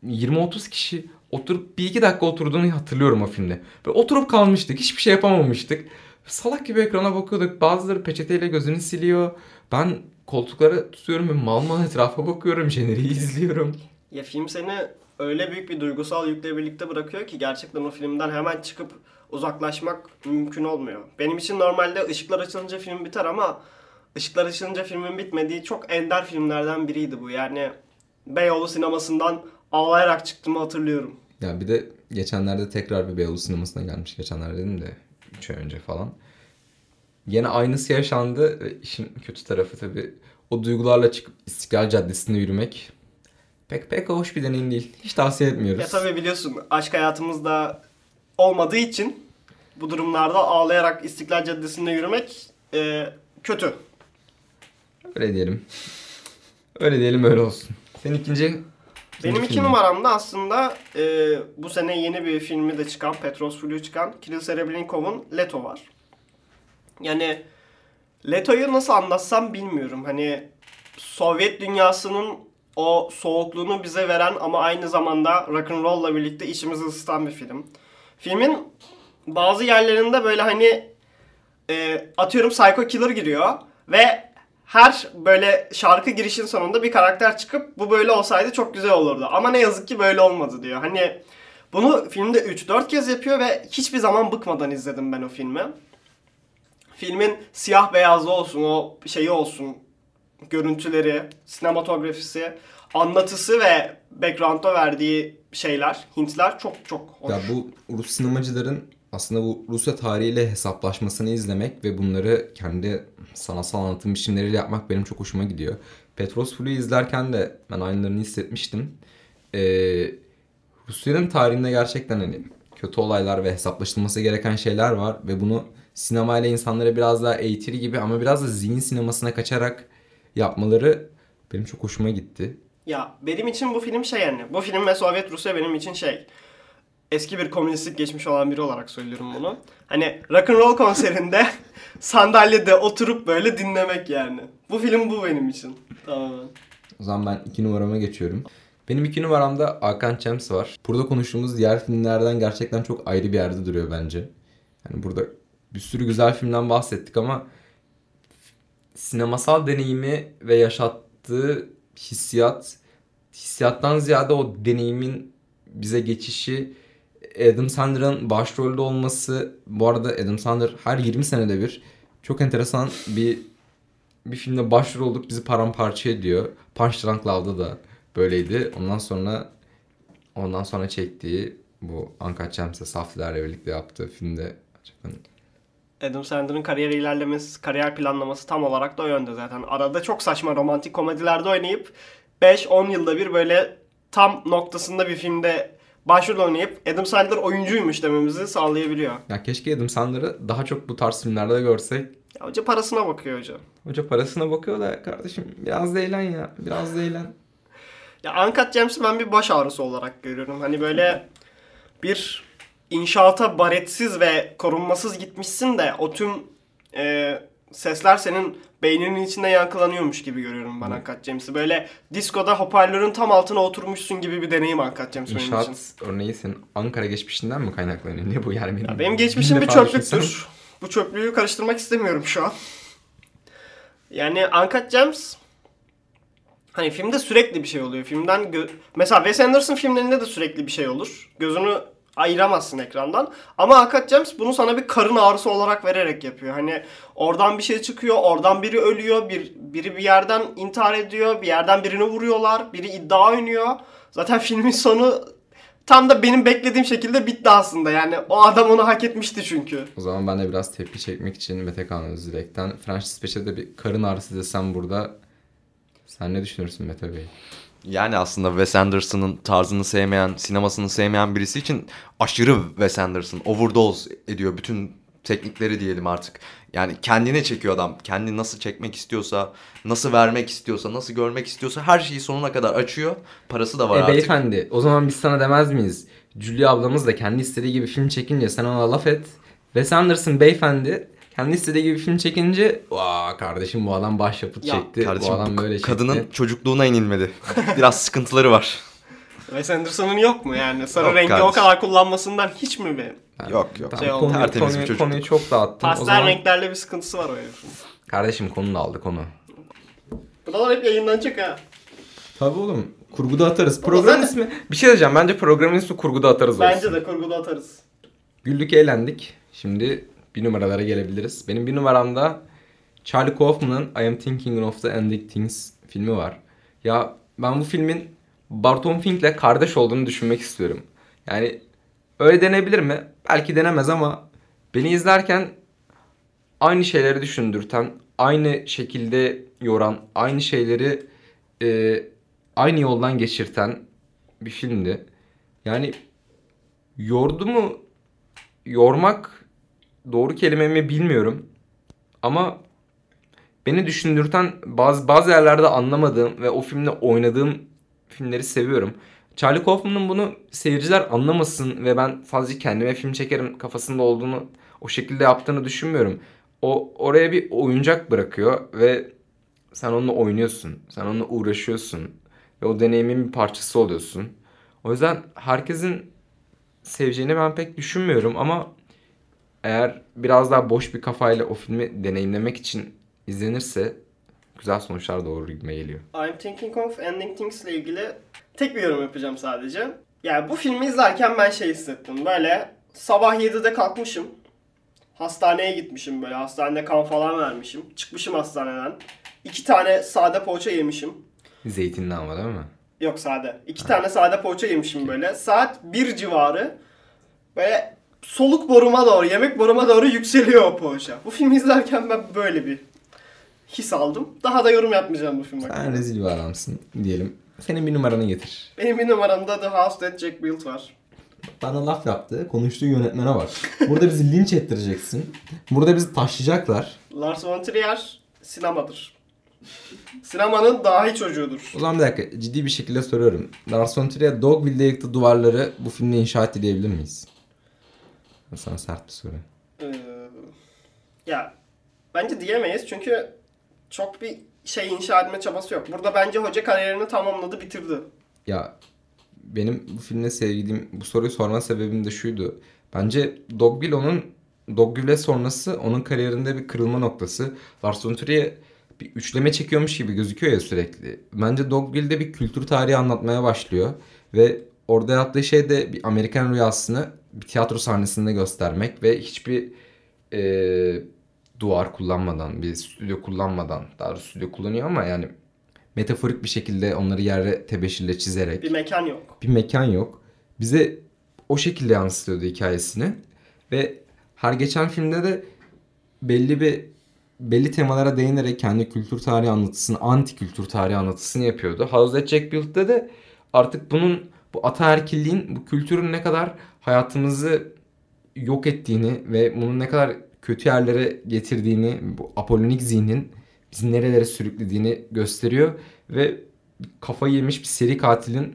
20-30 kişi oturup bir iki dakika oturduğunu hatırlıyorum o filmde. Ve oturup kalmıştık. Hiçbir şey yapamamıştık. Salak gibi ekrana bakıyorduk. Bazıları peçeteyle gözünü siliyor. Ben koltuklara tutuyorum ve mal mal etrafa bakıyorum. Jeneriği izliyorum. Ya film seni öyle büyük bir duygusal yükle birlikte bırakıyor ki gerçekten o filmden hemen çıkıp uzaklaşmak mümkün olmuyor. Benim için normalde ışıklar açılınca film biter ama ışıklar açılınca filmin bitmediği çok ender filmlerden biriydi bu. Yani Beyoğlu sinemasından ağlayarak çıktığımı hatırlıyorum. Ya bir de geçenlerde tekrar bir Beyoğlu sinemasına gelmiş. Geçenlerde dedim de 3 ay önce falan. Yine aynısı yaşandı. İşin kötü tarafı tabii o duygularla çıkıp İstiklal Caddesi'nde yürümek pek pek hoş bir deneyim değil. Hiç tavsiye etmiyoruz. Ya tabii biliyorsun aşk hayatımızda olmadığı için bu durumlarda ağlayarak İstiklal Caddesi'nde yürümek e, kötü. Öyle diyelim. Öyle diyelim öyle olsun. Senin ikinci... Benim iki numaramda aslında e, bu sene yeni bir filmi de çıkan, Petros Flu çıkan Kirill Serebrennikov'un Leto var. Yani Leto'yu nasıl anlatsam bilmiyorum. Hani Sovyet dünyasının o soğukluğunu bize veren ama aynı zamanda rock'n'roll'la birlikte içimizi ısıtan bir film. Filmin bazı yerlerinde böyle hani e, atıyorum Psycho Killer giriyor ve her böyle şarkı girişin sonunda bir karakter çıkıp bu böyle olsaydı çok güzel olurdu. Ama ne yazık ki böyle olmadı diyor. Hani bunu filmde 3-4 kez yapıyor ve hiçbir zaman bıkmadan izledim ben o filmi. Filmin siyah beyazlı olsun, o şeyi olsun, görüntüleri, sinematografisi, anlatısı ve background'a verdiği şeyler, hintler çok çok hoş. Ya bu Rus sinemacıların aslında bu Rusya tarihiyle hesaplaşmasını izlemek ve bunları kendi sanatsal anlatım biçimleriyle yapmak benim çok hoşuma gidiyor. Petros Flu'yu izlerken de ben aynılarını hissetmiştim. Ee, Rusya'nın tarihinde gerçekten hani kötü olaylar ve hesaplaşılması gereken şeyler var ve bunu sinemayla insanlara biraz daha eğitiri gibi ama biraz da zihin sinemasına kaçarak yapmaları benim çok hoşuma gitti. Ya benim için bu film şey yani. Bu film ve Sovyet Rusya benim için şey. Eski bir komünistlik geçmiş olan biri olarak söylüyorum bunu. Hani rock'n'roll konserinde sandalyede oturup böyle dinlemek yani. Bu film bu benim için. Tamamen. O zaman ben iki numarama geçiyorum. Benim iki numaramda Hakan Çems var. Burada konuştuğumuz diğer filmlerden gerçekten çok ayrı bir yerde duruyor bence. Yani burada bir sürü güzel filmden bahsettik ama sinemasal deneyimi ve yaşattığı hissiyat, hissiyattan ziyade o deneyimin bize geçişi, Adam Sandler'ın başrolde olması, bu arada Adam Sandler her 20 senede bir çok enteresan bir bir filmde başrol olup bizi paramparça ediyor. Punch Drunk Love'da da böyleydi. Ondan sonra ondan sonra çektiği bu Uncut James'e Safdie'lerle birlikte yaptığı filmde gerçekten Adam Sandler'ın kariyer ilerlemesi, kariyer planlaması tam olarak da o yönde zaten. Arada çok saçma romantik komedilerde oynayıp 5-10 yılda bir böyle tam noktasında bir filmde başrol oynayıp Adam Sandler oyuncuymuş dememizi sağlayabiliyor. ya keşke Adam Sandler'ı daha çok bu tarz filmlerde de görsek. Ya hoca parasına bakıyor hoca. Hoca parasına bakıyor da kardeşim biraz da eğlen ya. Biraz da eğlen. Ya Uncut Gems'i ben bir baş ağrısı olarak görüyorum. Hani böyle bir inşaata baretsiz ve korunmasız gitmişsin de o tüm e, sesler senin beyninin içinde yankılanıyormuş gibi görüyorum ben Uncut Gems'i. Böyle diskoda hoparlörün tam altına oturmuşsun gibi bir deneyim Uncut Gems benim için. Örneği senin Ankara geçmişinden mi kaynaklanıyor? Ne bu yani? Ya benim geçmişim bir çöplüktür. düşünsem- Bu çöplüğü karıştırmak istemiyorum şu an. Yani Uncut Gems hani filmde sürekli bir şey oluyor. Filmden gö- mesela Wes Anderson filmlerinde de sürekli bir şey olur. Gözünü ayıramazsın ekrandan. Ama Uncut Gems bunu sana bir karın ağrısı olarak vererek yapıyor. Hani oradan bir şey çıkıyor, oradan biri ölüyor, bir biri bir yerden intihar ediyor, bir yerden birini vuruyorlar, biri iddia oynuyor. Zaten filmin sonu tam da benim beklediğim şekilde bitti aslında. Yani o adam onu hak etmişti çünkü. O zaman ben de biraz tepki çekmek için Mete Kaan Özdilek'ten French Dispatch'e bir karın ağrısı desem burada sen ne düşünürsün Mete Bey? Yani aslında Wes Anderson'ın tarzını sevmeyen, sinemasını sevmeyen birisi için aşırı Wes Anderson. Overdose ediyor bütün teknikleri diyelim artık. Yani kendine çekiyor adam. Kendini nasıl çekmek istiyorsa, nasıl vermek istiyorsa, nasıl görmek istiyorsa her şeyi sonuna kadar açıyor. Parası da var E artık. beyefendi o zaman biz sana demez miyiz? Julia ablamız da kendi istediği gibi film çekince sen ona laf et. Wes Anderson beyefendi kendi istediği gibi film çekince vaa kardeşim bu adam başyapıt Ya çekti. Kardeşim bu adam bu böyle çekti. kadının çocukluğuna inilmedi. Biraz sıkıntıları var. Wes Anderson'ın yok mu yani? Sarı Yok rengi o kardeşim. kadar kullanmasından hiç mi be? Yok, yok. Tamam, Şey oldu. konuyu, Tertemiz bir konuyu, çocuk. konuyu çok dağıttım. o Pastel zaman renklerle bir sıkıntısı var o herifin. kardeşim konu da aldı konu. Buralar hep yayınlanacak ha. Tabii oğlum. Kurguda atarız. Program zaten- ismi. Bir şey diyeceğim. Bence programın ismi kurguda atarız olsun. Bence de kurguda atarız. Güldük eğlendik. Şimdi bir numaralara gelebiliriz. Benim bir numaramda Charlie Kaufman'ın I Am Thinking of the Ending Things filmi var. Ya ben bu filmin Barton Fink'le kardeş olduğunu düşünmek istiyorum. Yani öyle denebilir mi? Belki denemez ama beni izlerken aynı şeyleri düşündürten, aynı şekilde yoran, aynı şeyleri e, aynı yoldan geçirten bir filmdi. Yani yordu mu yormak doğru kelime mi bilmiyorum. Ama beni düşündürten bazı bazı yerlerde anlamadığım ve o filmde oynadığım filmleri seviyorum. Charlie Kaufman'ın bunu seyirciler anlamasın ve ben sadece kendime film çekerim kafasında olduğunu o şekilde yaptığını düşünmüyorum. O oraya bir oyuncak bırakıyor ve sen onunla oynuyorsun. Sen onunla uğraşıyorsun. Ve o deneyimin bir parçası oluyorsun. O yüzden herkesin seveceğini ben pek düşünmüyorum ama eğer biraz daha boş bir kafayla o filmi deneyimlemek için izlenirse güzel sonuçlar doğru gibime geliyor. I'm Thinking of Ending Things ile ilgili tek bir yorum yapacağım sadece. Yani bu filmi izlerken ben şey hissettim. Böyle sabah 7'de kalkmışım. Hastaneye gitmişim böyle. Hastanede kan falan vermişim. Çıkmışım hastaneden. İki tane sade poğaça yemişim. Zeytinli ama değil mi? Yok sade. İki tane sade poğaça yemişim böyle. Saat 1 civarı. Böyle soluk boruma doğru, yemek boruma doğru yükseliyor o poğaça. Bu filmi izlerken ben böyle bir his aldım. Daha da yorum yapmayacağım bu film Sen hakkında. rezil bir adamsın diyelim. Senin bir numaranı getir. Benim bir numaramda The House That Jack Built var. Bana laf yaptı. Konuştuğu yönetmene bak. Burada bizi linç ettireceksin. Burada bizi taşlayacaklar. Lars von Trier sinemadır. Sinemanın dahi çocuğudur. O zaman bir dakika ciddi bir şekilde soruyorum. Lars von Trier Dogville'de yıktı duvarları bu filmde inşa etti diyebilir miyiz? Sana sert bir soru. Ee, ya bence diyemeyiz çünkü çok bir şey inşa etme çabası yok. Burada bence hoca kariyerini tamamladı, bitirdi. Ya benim bu filmde sevdiğim bu soruyu sorma sebebim de şuydu. Bence Dogville onun Dogville sonrası onun kariyerinde bir kırılma noktası. Lars von Trier bir üçleme çekiyormuş gibi gözüküyor ya sürekli. Bence Dogville'de bir kültür tarihi anlatmaya başlıyor ve orada yaptığı şey de bir Amerikan rüyasını bir tiyatro sahnesinde göstermek ve hiçbir eee, duvar kullanmadan, bir stüdyo kullanmadan, daha doğrusu stüdyo kullanıyor ama yani metaforik bir şekilde onları yere tebeşirle çizerek Bir mekan yok. bir mekan yok. Bize o şekilde yansıtıyordu hikayesini. Ve her geçen filmde de belli bir belli temalara değinerek kendi kültür tarihi anlatısını, anti kültür tarihi anlatısını yapıyordu. House That Jack Built'te de artık bunun bu ataerkilliğin bu kültürün ne kadar hayatımızı yok ettiğini ve bunun ne kadar kötü yerlere getirdiğini, bu apolonik zihnin bizi nerelere sürüklediğini gösteriyor ve kafayı yemiş bir seri katilin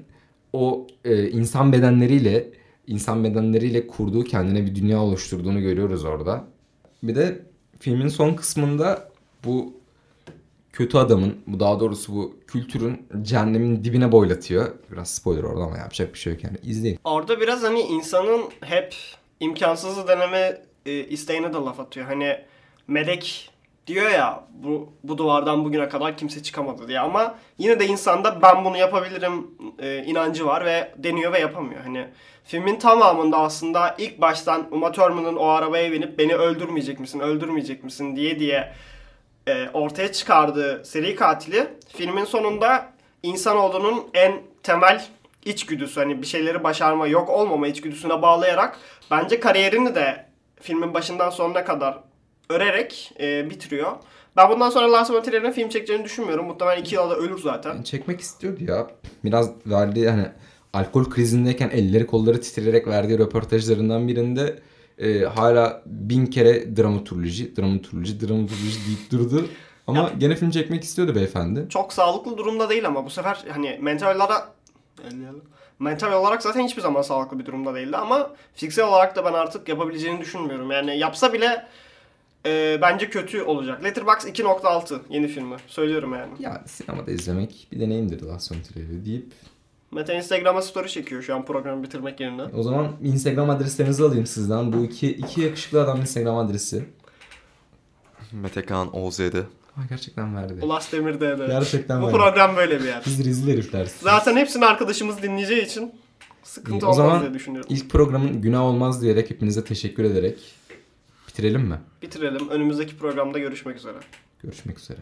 o e, insan bedenleriyle insan bedenleriyle kurduğu kendine bir dünya oluşturduğunu görüyoruz orada. Bir de filmin son kısmında bu kötü adamın, bu daha doğrusu bu kültürün cehennemin dibine boylatıyor. Biraz spoiler orada ama yapacak bir şey yok yani. İzleyin. Orada biraz hani insanın hep imkansızı deneme e, isteğine de laf atıyor. Hani melek diyor ya bu, bu duvardan bugüne kadar kimse çıkamadı diye ama yine de insanda ben bunu yapabilirim e, inancı var ve deniyor ve yapamıyor. Hani filmin tamamında aslında ilk baştan Uma Thurman'ın o arabaya binip beni öldürmeyecek misin, öldürmeyecek misin diye diye e, ortaya çıkardığı seri katili filmin sonunda insanoğlunun en temel içgüdüsü hani bir şeyleri başarma yok olmama içgüdüsüne bağlayarak bence kariyerini de filmin başından sonuna kadar örerek e, bitiriyor. Ben bundan sonra Lars von Trier'in film çekeceğini düşünmüyorum. Muhtemelen 2 yılda ölür zaten. Çekmek istiyordu ya. Biraz verdiği hani alkol krizindeyken elleri kolları titreyerek verdiği röportajlarından birinde e, hala bin kere dramaturji, dramaturji, dramaturji deyip durdu. Ama Ya- gene film çekmek istiyordu beyefendi. Çok sağlıklı durumda değil ama bu sefer hani mental olarak mental olarak zaten hiçbir zaman sağlıklı bir durumda değildi ama fiziksel olarak da ben artık yapabileceğini düşünmüyorum. Yani yapsa bile e, bence kötü olacak. Letterboxd 2.6 yeni filmi. Söylüyorum yani. Ya sinemada izlemek bir deneyimdir Lars von Trier'i deyip Mete Instagram'a story çekiyor şu an programı bitirmek yerine. o zaman Instagram adreslerinizi alayım sizden. Bu iki, iki yakışıklı adamın Instagram adresi. Metekan OZ'de. Ha, gerçekten verdi. Ulas Demir'de de. Gerçekten Bu verdi. program böyle bir yer. Biz rezil herifler. Zaten hepsini arkadaşımız dinleyeceği için sıkıntı o olmaz zaman diye düşünüyorum. ilk programın günah olmaz diyerek hepinize teşekkür ederek bitirelim mi? Bitirelim. Önümüzdeki programda görüşmek üzere. Görüşmek üzere.